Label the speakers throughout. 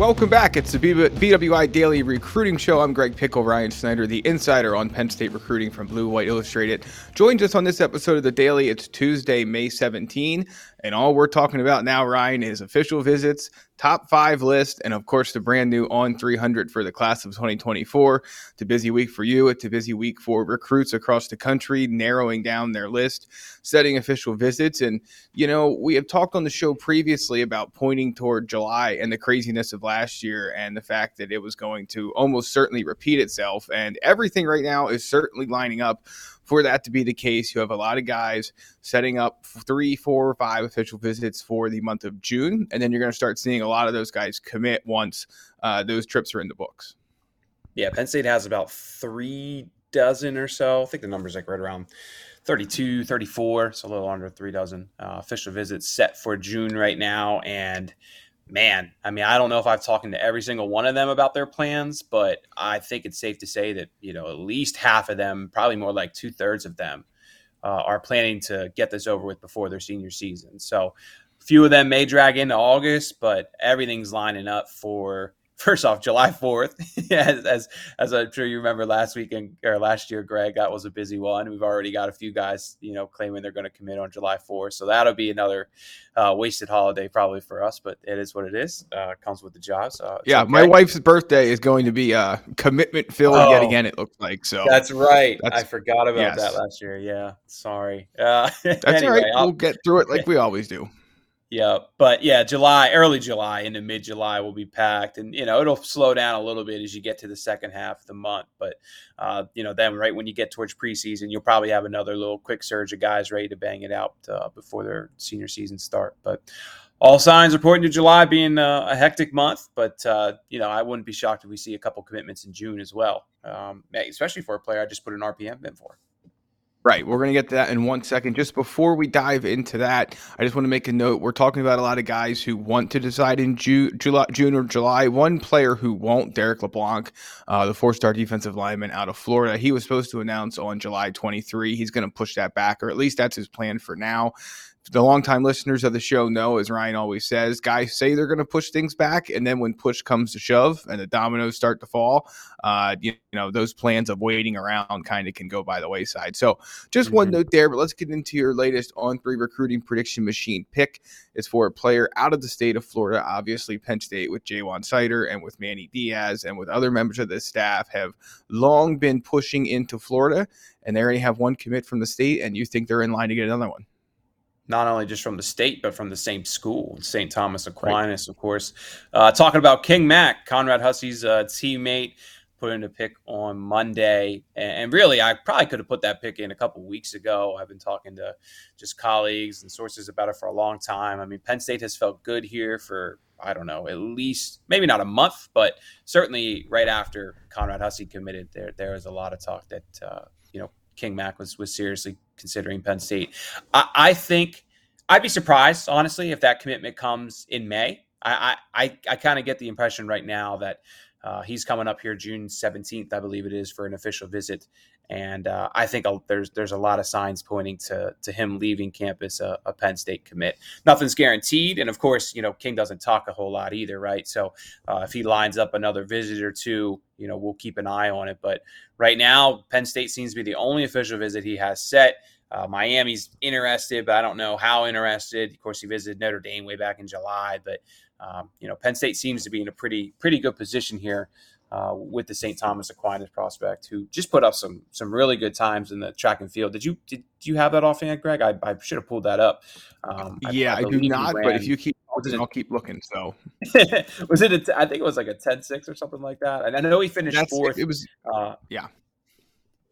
Speaker 1: Welcome back. It's the BWI Daily Recruiting Show. I'm Greg Pickel, Ryan Snyder, the insider on Penn State recruiting from Blue White Illustrated. Joins us on this episode of the Daily. It's Tuesday, May 17. And all we're talking about now, Ryan, is official visits, top five list, and of course the brand new On300 for the class of 2024. It's a busy week for you. It's a busy week for recruits across the country, narrowing down their list, setting official visits. And, you know, we have talked on the show previously about pointing toward July and the craziness of last year and the fact that it was going to almost certainly repeat itself. And everything right now is certainly lining up for that to be the case, you have a lot of guys setting up three, four, five official visits for the month of June, and then you're going to start seeing a lot of those guys commit once uh, those trips are in the books.
Speaker 2: Yeah, Penn State has about three dozen or so. I think the number's like right around 32, 34, so a little under three dozen uh, official visits set for June right now, and man, I mean, I don't know if I've talked to every single one of them about their plans, but I think it's safe to say that, you know, at least half of them, probably more like two thirds of them, uh, are planning to get this over with before their senior season. So a few of them may drag into August, but everything's lining up for first off, July 4th, as, as, as I'm sure you remember last weekend or last year, Greg, that was a busy one. We've already got a few guys, you know, claiming they're going to commit on July 4th. So that'll be another uh, wasted holiday probably for us, but it is what it is. Uh, comes with the job. So
Speaker 1: yeah, okay. my wife's birthday is going to be uh, commitment filled oh, yet again. It looks like so.
Speaker 2: That's right. That's, I forgot about yes. that last year. Yeah, sorry. Uh,
Speaker 1: that's anyway, all right. I'll, we'll get through it like we always do.
Speaker 2: Yeah, but yeah, July, early July into mid July will be packed, and you know it'll slow down a little bit as you get to the second half of the month. But uh, you know, then right when you get towards preseason, you'll probably have another little quick surge of guys ready to bang it out uh, before their senior season start. But all signs are pointing to July being uh, a hectic month. But uh, you know, I wouldn't be shocked if we see a couple commitments in June as well, um, especially for a player I just put an RPM in for.
Speaker 1: Right. We're going to get to that in one second. Just before we dive into that, I just want to make a note. We're talking about a lot of guys who want to decide in June, July, June or July. One player who won't, Derek LeBlanc, uh, the four star defensive lineman out of Florida. He was supposed to announce on July 23. He's going to push that back, or at least that's his plan for now the longtime listeners of the show know, as Ryan always says, guys say they're going to push things back, and then when push comes to shove and the dominoes start to fall, uh, you, you know those plans of waiting around kind of can go by the wayside. So, just mm-hmm. one note there, but let's get into your latest on three recruiting prediction machine pick. It's for a player out of the state of Florida, obviously Penn State with Ja'Juan Seider and with Manny Diaz and with other members of the staff have long been pushing into Florida, and they already have one commit from the state, and you think they're in line to get another one
Speaker 2: not only just from the state, but from the same school, St. Thomas Aquinas, right. of course. Uh, talking about King Mack, Conrad Hussey's uh, teammate, put in a pick on Monday. And, and, really, I probably could have put that pick in a couple weeks ago. I've been talking to just colleagues and sources about it for a long time. I mean, Penn State has felt good here for, I don't know, at least maybe not a month, but certainly right after Conrad Hussey committed, there there was a lot of talk that, uh, you know, King Mack was was seriously considering Penn State. I, I think I'd be surprised, honestly, if that commitment comes in May. I I, I kind of get the impression right now that uh, he's coming up here June 17th, I believe it is, for an official visit, and uh, I think there's there's a lot of signs pointing to to him leaving campus a, a, Penn State commit. Nothing's guaranteed, and of course, you know King doesn't talk a whole lot either, right? So uh, if he lines up another visit or two, you know we'll keep an eye on it. But right now, Penn State seems to be the only official visit he has set. Uh, Miami's interested, but I don't know how interested. Of course, he visited Notre Dame way back in July, but um, you know, Penn State seems to be in a pretty pretty good position here uh, with the St. Thomas Aquinas prospect, who just put up some some really good times in the track and field. Did you did you have that offhand, Greg? I, I should have pulled that up.
Speaker 1: Um, yeah, I, I, I do not. But if you keep I'll keep looking. So
Speaker 2: was it? A, I think it was like a 10-6 or something like that. And I know he finished That's, fourth.
Speaker 1: It was. Uh, yeah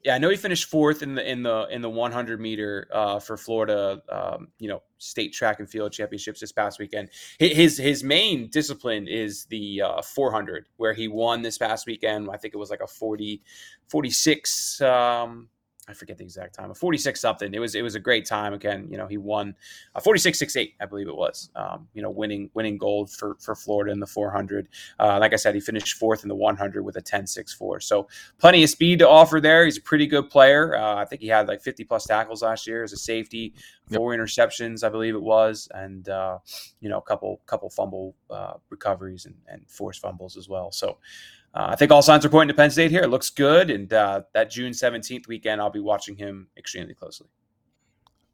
Speaker 2: yeah, I know he finished fourth in the in the in the 100 meter uh, for Florida, um, you know, state track and field championships this past weekend. His his main discipline is the uh, 400, where he won this past weekend. I think it was like a 40 46 um, I forget the exact time, a 46 something. It was it was a great time. Again, you know, he won a 46 68, I believe it was. Um, you know, winning winning gold for for Florida in the 400. Uh, like I said, he finished fourth in the 100 with a 10 6 4. So plenty of speed to offer there. He's a pretty good player. Uh, I think he had like 50 plus tackles last year as a safety, four yep. interceptions, I believe it was, and uh, you know, a couple couple fumble uh, recoveries and, and forced fumbles as well. So uh, I think all signs are pointing to Penn State here. It looks good, and uh, that June seventeenth weekend, I'll be watching him extremely closely.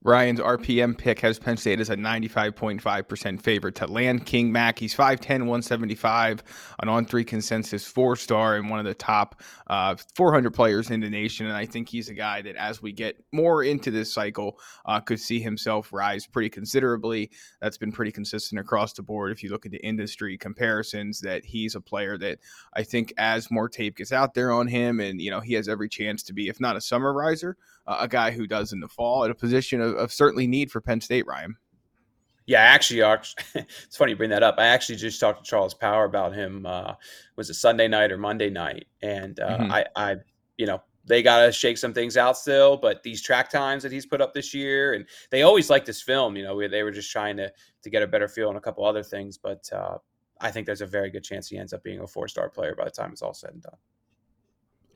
Speaker 1: Ryan's RPM pick has Penn State as a 95.5% favorite to land King Mack. He's 5'10, 175, an on three consensus four star and one of the top uh, 400 players in the nation. And I think he's a guy that, as we get more into this cycle, uh, could see himself rise pretty considerably. That's been pretty consistent across the board. If you look at the industry comparisons, that he's a player that I think as more tape gets out there on him, and, you know, he has every chance to be, if not a summer riser, uh, a guy who does in the fall at a position of, of certainly need for Penn State, Ryan.
Speaker 2: Yeah, actually, it's funny you bring that up. I actually just talked to Charles Power about him. Uh, was it Sunday night or Monday night? And uh, mm-hmm. I, I, you know, they got to shake some things out still. But these track times that he's put up this year, and they always like this film. You know, they were just trying to to get a better feel on a couple other things. But uh, I think there's a very good chance he ends up being a four star player by the time it's all said and done.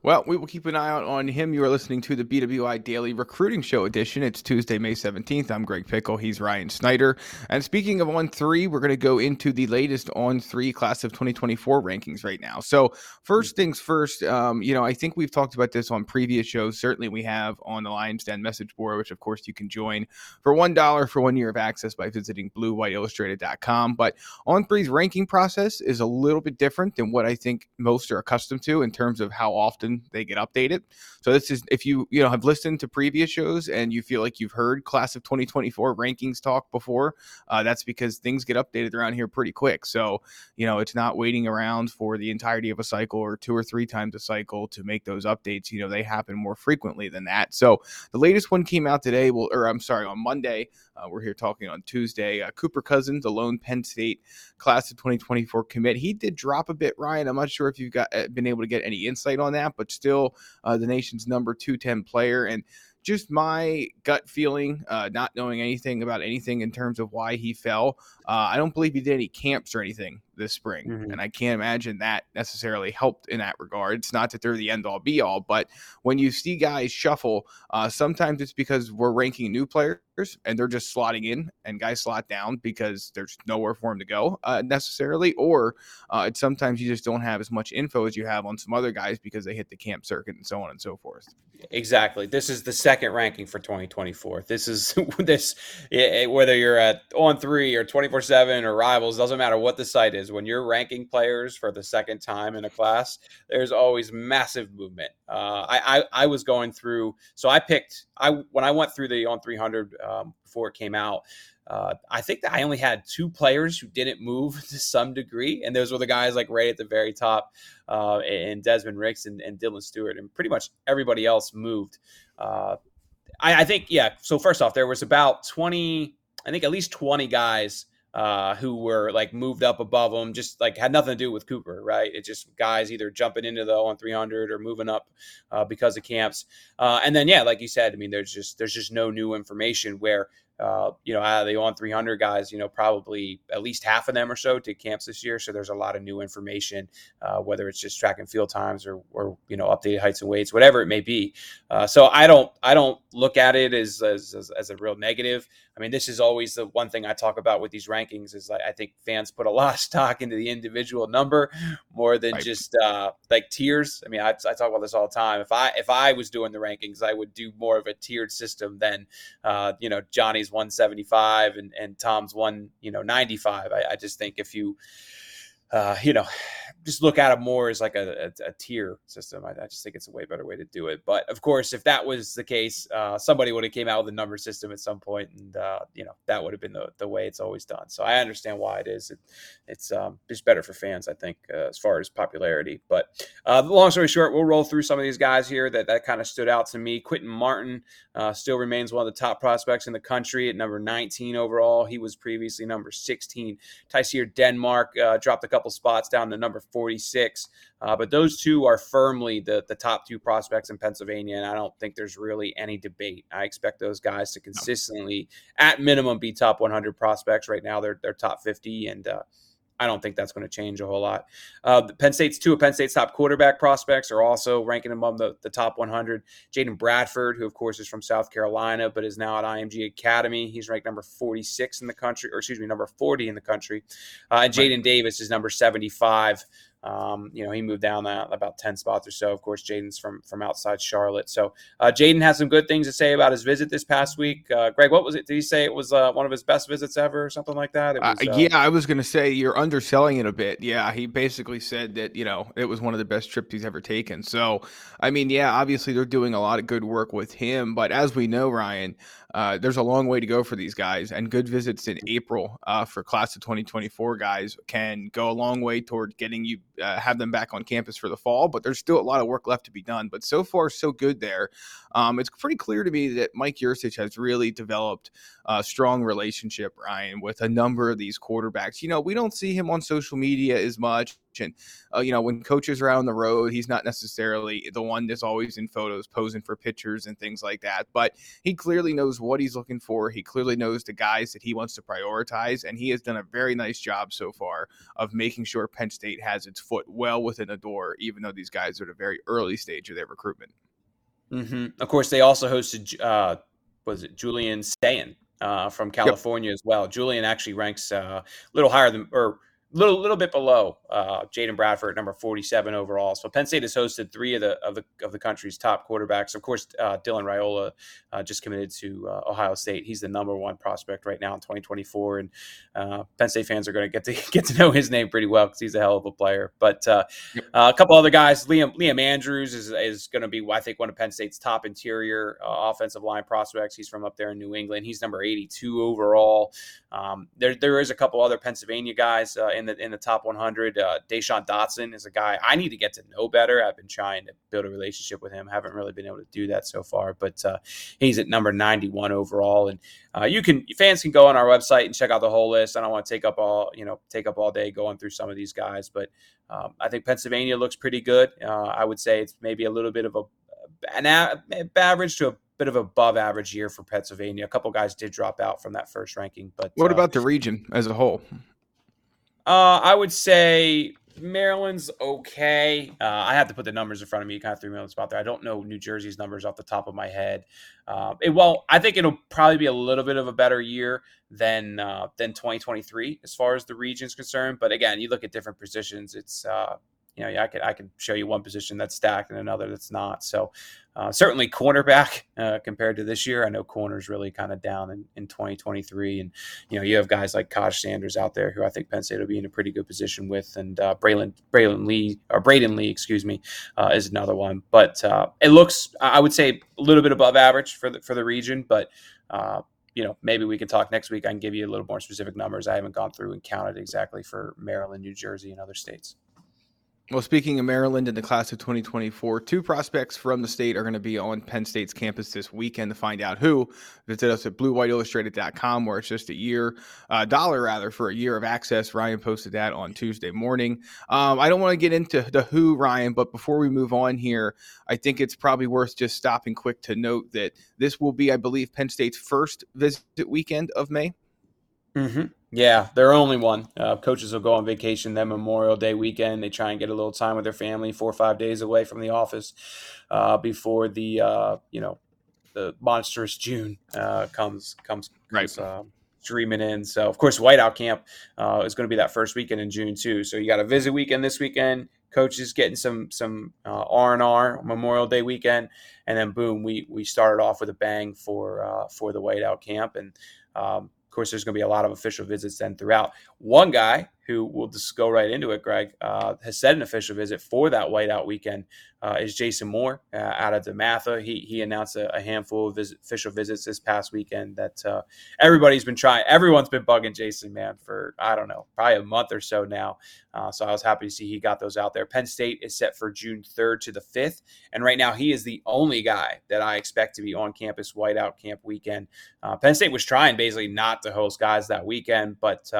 Speaker 1: Well, we will keep an eye out on him. You are listening to the BWI Daily Recruiting Show edition. It's Tuesday, May 17th. I'm Greg Pickel. He's Ryan Snyder. And speaking of on three, we're going to go into the latest on three class of 2024 rankings right now. So, first things first, um, you know, I think we've talked about this on previous shows. Certainly, we have on the Lions Den message board, which of course you can join for $1 for one year of access by visiting bluewhiteillustrated.com. But on three's ranking process is a little bit different than what I think most are accustomed to in terms of how often often they get updated. So this is if you you know have listened to previous shows and you feel like you've heard class of 2024 rankings talk before, uh, that's because things get updated around here pretty quick. So you know it's not waiting around for the entirety of a cycle or two or three times a cycle to make those updates. You know they happen more frequently than that. So the latest one came out today. Well, or I'm sorry, on Monday. Uh, we're here talking on Tuesday. Uh, Cooper Cousins, a lone Penn State class of 2024 commit, he did drop a bit. Ryan, I'm not sure if you've got uh, been able to get any insight on that, but still uh, the nation's number 210 player. And just my gut feeling, uh, not knowing anything about anything in terms of why he fell. Uh, I don't believe he did any camps or anything this spring, mm-hmm. and I can't imagine that necessarily helped in that regard. It's not that they're the end all be all, but when you see guys shuffle, uh, sometimes it's because we're ranking new players and they're just slotting in, and guys slot down because there's nowhere for them to go uh, necessarily, or uh, it's sometimes you just don't have as much info as you have on some other guys because they hit the camp circuit and so on and so forth.
Speaker 2: Exactly. This is the second ranking for 2024. This is this whether you're at on three or 24 seven or rivals doesn't matter what the site is. When you're ranking players for the second time in a class, there's always massive movement. Uh, I, I, I was going through, so I picked I when I went through the On300 um, before it came out. Uh, I think that I only had two players who didn't move to some degree, and those were the guys like right at the very top, uh, and Desmond Ricks and, and, Dylan Stewart, and pretty much everybody else moved. Uh, I, I, think, yeah. So first off, there was about twenty, I think at least twenty guys uh, who were like moved up above them, just like had nothing to do with Cooper, right? It's just guys either jumping into the On300 or moving up uh, because of camps. Uh, and then, yeah, like you said, I mean, there's just there's just no new information where uh, you know, out of the On300 guys, you know, probably at least half of them or so did camps this year. So there's a lot of new information, uh, whether it's just track and field times or, or you know, updated heights and weights, whatever it may be. Uh, so I don't, I don't look at it as, as, as, as, a real negative. I mean, this is always the one thing I talk about with these rankings is I, I think fans put a lot of stock into the individual number more than right. just uh, like tiers. I mean, I, I, talk about this all the time. If I, if I was doing the rankings, I would do more of a tiered system than, uh, you know, Johnny's 175 and, and Tom's one, you know, 95. I, I just think if you, uh, you know, just look at it more as like a, a, a tier system. I, I, just think it's a way better way to do it. But of course, if that was the case, uh, somebody would have came out with a number system at some point, and uh, you know that would have been the, the way it's always done. So I understand why it is. It, it's um, just better for fans, I think, uh, as far as popularity. But uh, long story short, we'll roll through some of these guys here that that kind of stood out to me. Quinton Martin uh, still remains one of the top prospects in the country at number 19 overall. He was previously number 16. Tyseer Denmark dropped a couple couple spots down to number 46. Uh, but those two are firmly the, the top two prospects in Pennsylvania, and I don't think there's really any debate. I expect those guys to consistently, at minimum, be top 100 prospects. Right now, they're, they're top 50, and uh, I don't think that's going to change a whole lot. Uh, Penn State's two of Penn State's top quarterback prospects are also ranking among the, the top 100. Jaden Bradford, who of course is from South Carolina, but is now at IMG Academy. He's ranked number 46 in the country, or excuse me, number 40 in the country. Uh, and Jadyn Davis is number 75 um, you know, he moved down that about 10 spots or so. Of course, Jadyn's from from outside Charlotte. So uh, Jadyn has some good things to say about his visit this past week. Uh, Greg, what was it? Did he say it was uh, one of his best visits ever or something like that?
Speaker 1: Was, uh, yeah, I was going to say you're underselling it a bit. Yeah, he basically said that, you know, it was one of the best trips he's ever taken. So, I mean, yeah, obviously they're doing a lot of good work with him. But as we know, Ryan, uh, there's a long way to go for these guys, and good visits in April uh, for class of 2024 guys can go a long way toward getting you uh, have them back on campus for the fall. But there's still a lot of work left to be done. But so far, so good there. Um, it's pretty clear to me that Mike Yurcich has really developed a strong relationship, Ryan, with a number of these quarterbacks. You know, we don't see him on social media as much. And, uh, you know, when coaches are out on the road, he's not necessarily the one that's always in photos posing for pictures and things like that. But he clearly knows what he's looking for. He clearly knows the guys that he wants to prioritize. And he has done a very nice job so far of making sure Penn State has its foot well within the door, even though these guys are at a very early stage of their recruitment.
Speaker 2: Mm-hmm. Of course, they also hosted, uh, was it Julian Sayin uh, from California yep. as well? Julian actually ranks uh, a little higher than, or little little bit below uh, Jaden Bradford, number forty seven overall. So Penn State has hosted three of the of the of the country's top quarterbacks. Of course, uh, Dylan Raiola uh, just committed to uh, Ohio State. He's the number one prospect right now in twenty twenty four, and uh, Penn State fans are going to get to get to know his name pretty well because he's a hell of a player. But uh, a couple other guys, Liam Liam Andrews is is going to be I think one of Penn State's top interior offensive line prospects. He's from up there in New England. He's number eighty two overall. Um, there there is a couple other Pennsylvania guys in the in the top 100. Uh, Deshaun Dotson is a guy I need to get to know better. I've been trying to build a relationship with him. Haven't really been able to do that so far, but uh, he's at number 91 overall. And uh, you can fans can go on our website and check out the whole list. I don't want to take up all you know take up all day going through some of these guys, but um, I think Pennsylvania looks pretty good. Uh, I would say it's maybe a little bit of a an a- average to a bit of above average year for Pennsylvania. A couple guys did drop out from that first ranking, but
Speaker 1: what uh, about the region as a whole?
Speaker 2: Uh, I would say Maryland's okay. Uh, I have to put the numbers in front of me. You kind of threw me on the spot there. I don't know New Jersey's numbers off the top of my head. Uh, it, well, I think it'll probably be a little bit of a better year than uh, than 2023 as far as the region's concerned. But again, you look at different positions. It's uh, you know, I could I could show you one position that's stacked and another that's not. So uh, certainly cornerback uh, compared to this year, I know corners really kind of down in, in 2023, and you know you have guys like Kaj Sanders out there who I think Penn State will be in a pretty good position with, and uh, Braylon Braylon Lee or Braden Lee, excuse me, uh, is another one. But uh, it looks I would say a little bit above average for the for the region, but uh, you know, maybe we can talk next week. I can give you a little more specific numbers. I haven't gone through and counted exactly for Maryland, New Jersey, and other states.
Speaker 1: Well, speaking of Maryland in the class of 2024, two prospects from the state are going to be on Penn State's campus this weekend to find out who. Visit us at bluewhiteillustrated.com where it's just a year, a uh, dollar rather, for a year of access. Ryan posted that on Tuesday morning. Um, I don't want to get into the who, Ryan, but before we move on here, I think it's probably worth just stopping quick to note that this will be, I believe, Penn State's first visit weekend of May.
Speaker 2: Mm-hmm. Yeah, they're only one. Uh, coaches will go on vacation that Memorial Day weekend. They try and get a little time with their family, four or five days away from the office uh, before the uh, you know the monstrous June uh, comes comes right. Comes, uh, streaming in. So of course, Whiteout Camp uh, is going to be that first weekend in June too. So you got a visit weekend this weekend. Coaches getting some some R and R Memorial Day weekend, and then boom, we we started off with a bang for for the Whiteout Camp and. Um, course, there's going to be a lot of official visits then throughout. One guy who will just go right into it, Greg, uh, has said an official visit for that whiteout weekend uh, is Jason Moore uh, out of DeMatha. He he announced a, a handful of visit, official visits this past weekend that uh, everybody's been trying. Everyone's been bugging Jason, man, for I don't know, probably a month or so now. Uh, so I was happy to see he got those out there. Penn State is set for June 3rd to the 5th, and right now he is the only guy that I expect to be on campus whiteout camp weekend. Uh, Penn State was trying basically not to host guys that weekend, but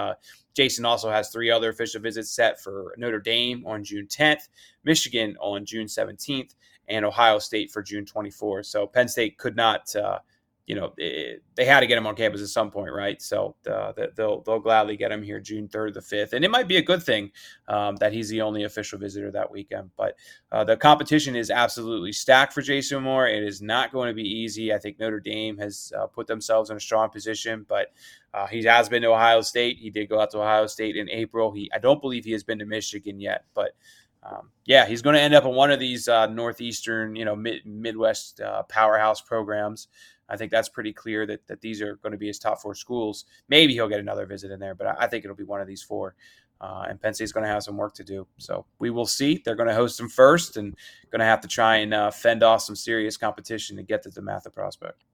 Speaker 2: Jason also has three other official visits set for Notre Dame on June 10th, Michigan on June 17th, and Ohio State for June 24th. So Penn State could not. Uh, you know, it, they had to get him on campus at some point, right? So uh, they'll they'll gladly get him here June third the fifth, and it might be a good thing um, that he's the only official visitor that weekend. But uh, the competition is absolutely stacked for Jason Moore. It is not going to be easy. I think Notre Dame has uh, put themselves in a strong position, but uh, he has been to Ohio State. He did go out to Ohio State in April. He I don't believe he has been to Michigan yet, but. Um, yeah, he's going to end up in one of these uh, northeastern, you know, mid, Midwest uh, powerhouse programs. I think that's pretty clear that, that these are going to be his top four schools. Maybe he'll get another visit in there, but I, think it'll be one of these four. Uh, and Penn State's going to have some work to do. So we will see. They're going to host him first and going to have to try and uh, fend off some serious competition to get to the DeMatha prospect.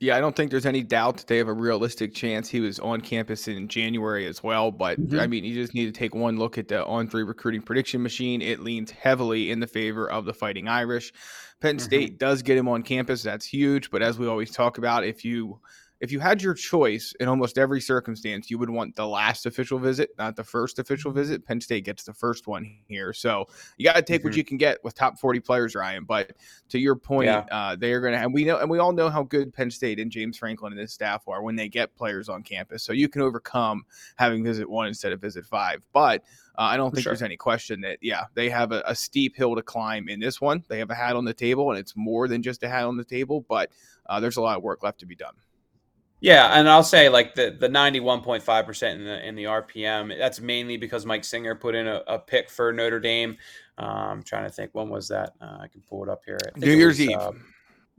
Speaker 1: Yeah, I don't think there's any doubt that they have a realistic chance. He was on campus in January as well, but mm-hmm. I mean, you just need to take one look at the on three recruiting prediction machine. It leans heavily in the favor of the Fighting Irish. Penn mm-hmm. State does get him on campus. That's huge. But as we always talk about, if you if you had your choice in almost every circumstance, you would want the last official visit, not the first official visit. Penn State gets the first one here. So you got to take mm-hmm. what you can get with top 40 players, Ryan. But to your point, yeah. uh, they are going to, and we know, and we all know how good Penn State and James Franklin and his staff are when they get players on campus. So you can overcome having visit one instead of visit five. But uh, I don't think sure. there's any question that, yeah, they have a, a, steep hill to climb in this one. They have a hat on the table, and it's more than just a hat on the table, but uh, there's a lot of work left to be done.
Speaker 2: Yeah, and I'll say like the the ninety one point five percent in the in the RPM. That's mainly because Mike Singer put in a, a pick for Notre Dame. Um, I'm trying to think when was that. Uh, I can pull it up here.
Speaker 1: New Year's was, Eve.
Speaker 2: Uh,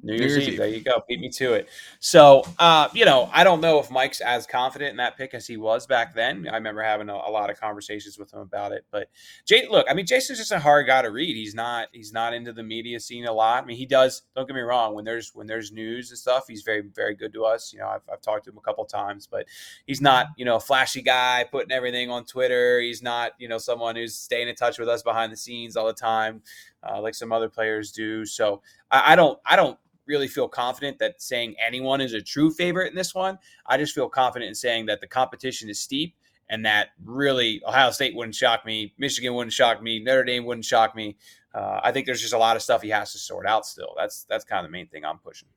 Speaker 2: New Year's, Eve. Eve. There you go. Beat me to it. So, uh, you know, I don't know if Mike's as confident in that pick as he was back then. I remember having a, a, lot of conversations with him about it. But Jay, look, I mean, Jason's just a hard guy to read. He's not he's not into the media scene a lot. I mean, he does. Don't get me wrong. When there's when there's news and stuff, he's very very good to us. You know, I've, I've talked to him a couple times, but he's not you know a flashy guy putting everything on Twitter. He's not you know someone who's staying in touch with us behind the scenes all the time. Uh, like some other players do. So I, I don't I don't really feel confident that saying anyone is a true favorite in this one. I just feel confident in saying that the competition is steep and that really Ohio State wouldn't shock me, Michigan wouldn't shock me, Notre Dame wouldn't shock me. Uh, I think there's just a lot of stuff he has to sort out still. That's that's kind of the main thing I'm pushing.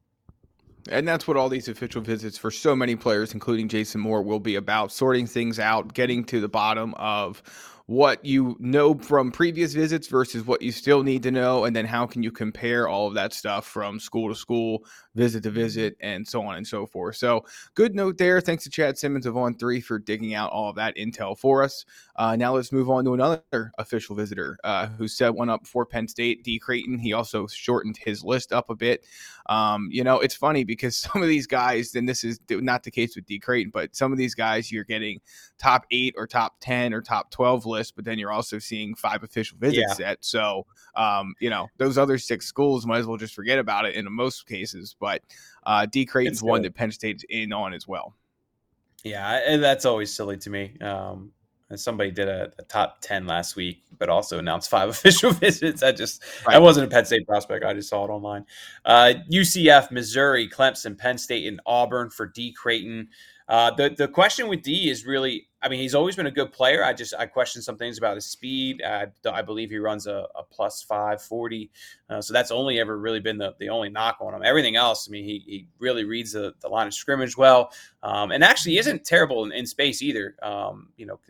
Speaker 1: And that's what all these official visits for so many players, including Jason Moore, will be about sorting things out, getting to the bottom of what you know from previous visits versus what you still need to know, and then how can you compare all of that stuff from school to school, visit to visit, and so on and so forth. So, good note there. Thanks to Chad Simmons of On Three for digging out all of that intel for us. Uh, now let's move on to another official visitor uh, who set one up for Penn State, Dee Crayton. He also shortened his list up a bit. Um, you know, it's funny because some of these guys, and this is not the case with Dee Crayton, but some of these guys you're getting top eight or top ten or top twelve list, but then you're also seeing five official visits yeah. set. So, um, you know, those other six schools might as well just forget about it in most cases. But uh, Dee Crayton's one that Penn State's in on as well.
Speaker 2: Yeah, and that's always silly to me. Um, somebody did a, a, top 10 last week but also announced five official visits i just right. i wasn't a penn state prospect i just saw it online uh, ucf missouri clemson penn state and auburn for Dee Crayton uh, the the question with Dee is really, I mean, he's always been a good player. I just I question some things about his speed. I, I believe he runs a, a plus five forty, uh, so that's only ever really been the, the only knock on him. Everything else, I mean, he, he really reads the, the line of scrimmage well, um, and actually isn't terrible in, in space either. Um, you know,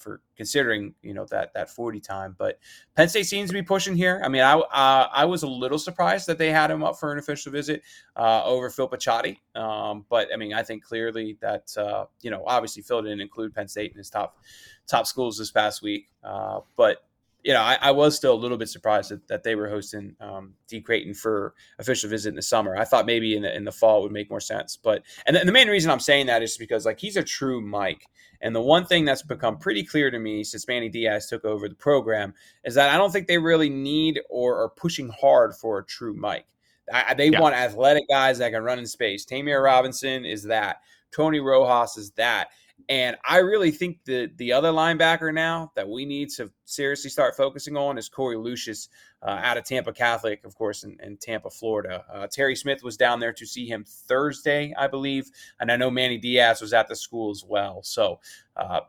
Speaker 2: for considering you know that that 40 time. But Penn State seems to be pushing here. I mean, I uh, I was a little surprised that they had him up for an official visit uh, over Phil Picciotti. Um, but I mean, I think clearly that uh, you know obviously Phil didn't include Penn State in his top top schools this past week. Uh, but you know, I, I, was still a little bit surprised that, that they were hosting um, Dee Crayton for official visit in the summer. I thought maybe in the, in the fall it would make more sense. But and the, and the main reason I'm saying that is because like he's a true Mike. And the one thing that's become pretty clear to me since Manny Diaz took over the program is that I don't think they really need or are pushing hard for a true Mike. I, they yeah. want athletic guys that can run in space. Ta'Mere Robinson is that. Tony Rojas is that. And I really think the the other linebacker now that we need to seriously start focusing on is Corey Lucius uh, out of Tampa Catholic, of course, in, in Tampa, Florida. Uh, Terry Smith was down there to see him Thursday, I believe, and I know Manny Diaz was at the school as well. So uh,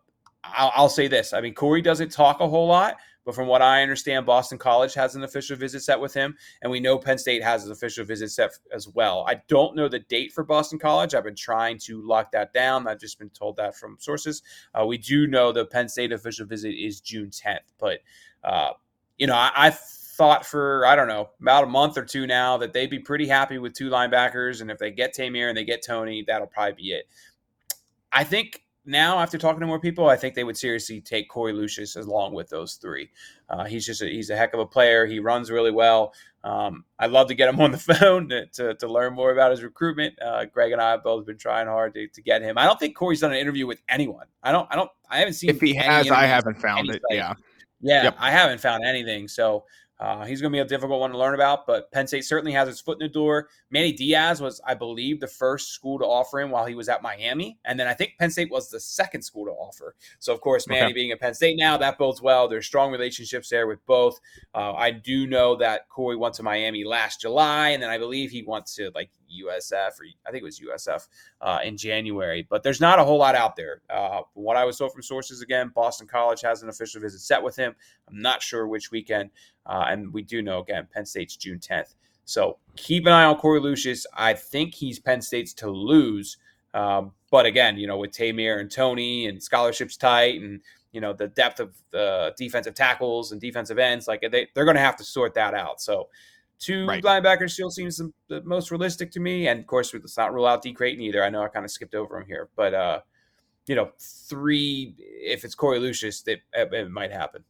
Speaker 2: I'll, I'll say this: I mean, Corey doesn't talk a whole lot, but from what I understand, Boston College has an official visit set with him, and we know Penn State has an official visit set as well. I don't know the date for Boston College. I've been trying to lock that down. I've just been told that from sources. Uh, we do know the Penn State official visit is June 10th, but uh, you know, I, I thought for I don't know about a month or two now that they'd be pretty happy with two linebackers, and if they get Ta'Mere and they get Tony, that'll probably be it. I think now after talking to more people, I think they would seriously take Corey Lucius along with those three. Uh, he's just a, he's a heck of a player. He runs really well. Um, I'd love to get him on the phone to, to, to learn more about his recruitment. Uh, Greg and I have both been trying hard to, to get him. I don't think Corey's done an interview with anyone. I don't I don't I haven't seen.
Speaker 1: If he has, I haven't found it. Yeah.
Speaker 2: Yeah, yep. I haven't found anything. So uh, he's going to be a difficult one to learn about, but Penn State certainly has its foot in the door. Manny Diaz was, I believe, the first school to offer him while he was at Miami. And then I think Penn State was the second school to offer. So, of course, Manny okay. being at Penn State now, that bodes well. There's strong relationships there with both. Uh, I do know that Corey went to Miami last July, and then I believe he went to like USF, or I think it was USF uh, in January. But there's not a whole lot out there. Uh, what I was told from sources, again, Boston College has an official visit set with him. I'm not sure which weekend. Uh, and we do know, again, Penn State's June 10th. So keep an eye on Corey Lucius. I think he's Penn State's to lose. Um, but again, you know, with Ta'Mere and Tony and scholarships tight and, you know, the depth of the defensive tackles and defensive ends, like they, they're going to have to sort that out. So two right. linebackers still seems the, the, most realistic to me. And of course, let's not rule out Dee Crayton either. I know I kind of skipped over him here, but, uh, you know, three, if it's Corey Lucius, it, it might happen.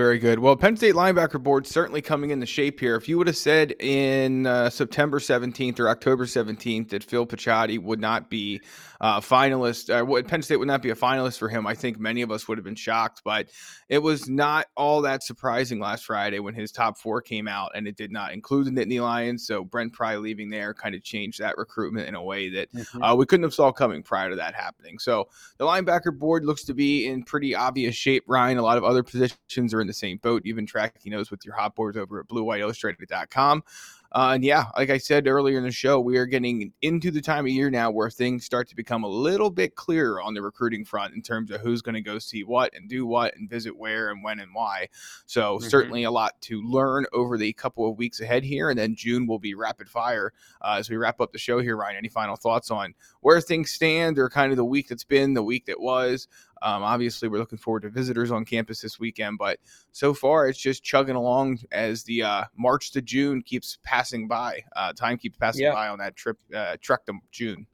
Speaker 1: Very good. Well, Penn State linebacker board certainly coming into shape here. If you would have said in uh, September 17th or October 17th that Phil Picciotti would not be uh, finalist. Uh, Penn State would not be a finalist for him. I think many of us would have been shocked, but it was not all that surprising last Friday when his top four came out, and it did not include the Nittany Lions. So Brent Pry leaving there kind of changed that recruitment in a way that mm-hmm. uh, we couldn't have saw coming prior to that happening. So the linebacker board looks to be in pretty obvious shape. Ryan, a lot of other positions are in the same boat. Even tracking those with your hot boards over at BlueWhiteIllustrated.com. Uh, and yeah, like I said earlier in the show, we are getting into the time of year now where things start to become a little bit clearer on the recruiting front in terms of who's going to go see what and do what and visit where and when and why. So mm-hmm. certainly a lot to learn over the couple of weeks ahead here, and then June will be rapid fire uh, as we wrap up the show here. Ryan, any final thoughts on where things stand or kind of the week that's been, the week that was? Um, obviously, we're looking forward to visitors on campus this weekend, but so far it's just chugging along as the uh, March to June keeps passing by. Uh, time keeps passing yeah. by on that trip, uh, trek to June.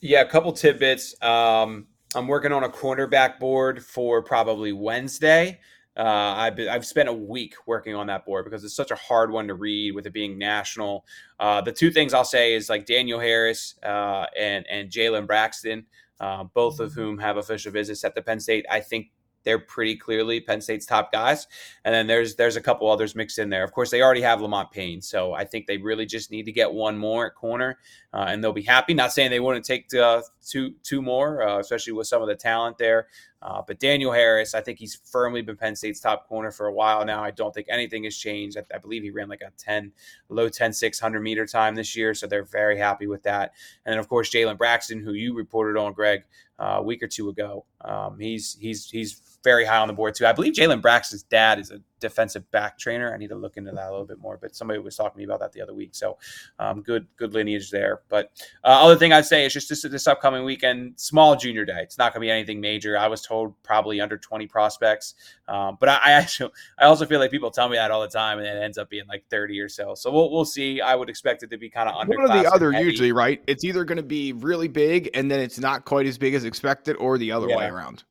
Speaker 2: Yeah, a couple tidbits. Um, I'm working on a cornerback board for probably Wednesday. Uh, I've been, I've spent a week working on that board because it's such a hard one to read with it being national. Uh, the two things I'll say is like Daniel Harris uh, and and Jalen Braxton uh, both of whom have official visits at the Penn State. I think they're pretty clearly Penn State's top guys. And then there's there's a couple others mixed in there. Of course, they already have Lamont Payne, so I think they really just need to get one more at corner, uh, and they'll be happy. Not saying they wouldn't take uh, two two more, uh, especially with some of the talent there. Uh, but Daniel Harris, I think he's firmly been Penn State's top corner for a while now. I don't think anything has changed. I, I believe he ran like a 10, low 10, 600 meter time this year. So they're very happy with that. And then, of course, Jalen Braxton, who you reported on, Greg, uh, a week or two ago. Um, he's he's he's very high on the board too. I believe Jalen Braxton's dad is a defensive back trainer. I need to look into that a little bit more. But somebody was talking to me about that the other week. So um, good good lineage there. But uh, other thing I'd say is just this this upcoming weekend, small junior day. It's not going to be anything major. I was told probably under twenty prospects. Um, but I, I, actually I also feel like people tell me that all the time, and it ends up being like thirty or so. So we'll we'll see. I would expect it to be kind of under.
Speaker 1: One or the other usually, right? It's either going to be really big, and then it's not quite as big as expected, or the other yeah. way around.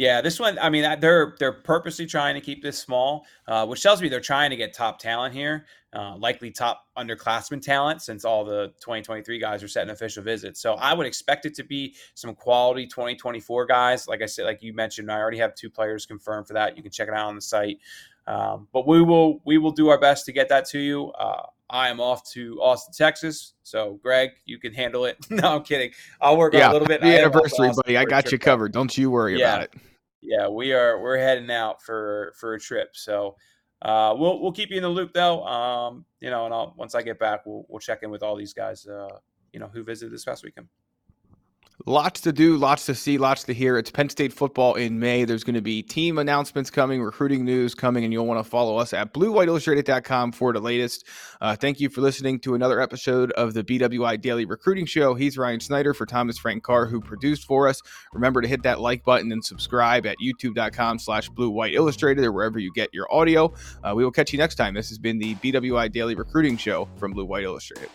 Speaker 2: Yeah, this one. I mean, they're they're purposely trying to keep this small, uh, which tells me they're trying to get top talent here, uh, likely top underclassmen talent, since all the 2023 guys are setting official visits. So I would expect it to be some quality 2024 guys. Like I said, like you mentioned, I already have two players confirmed for that. You can check it out on the site. Um, but we will we will do our best to get that to you. Uh, I am off to Austin, Texas. So, Greg, you can handle it. no, I'm kidding. I'll work yeah, on a little bit.
Speaker 1: The anniversary, buddy. I got you covered. Don't you worry yeah. about it
Speaker 2: yeah, we are we're heading out for for a trip. So uh, we'll we'll keep you in the loop though. Um, you know, and I'll once I get back, we'll we'll check in with all these guys. Uh, you know, who visited this past weekend.
Speaker 1: Lots to do, lots to see, lots to hear. It's Penn State football in May. There's going to be team announcements coming, recruiting news coming, and you'll want to follow us at bluewhiteillustrated.com for the latest. Uh, thank you for listening to another episode of the BWI Daily Recruiting Show. He's Ryan Snyder for Thomas Frank Carr, who produced for us. Remember to hit that like button and subscribe at youtube.com slash blue white illustrated or wherever you get your audio. Uh, we will catch you next time. This has been the BWI Daily Recruiting Show from Blue White Illustrated.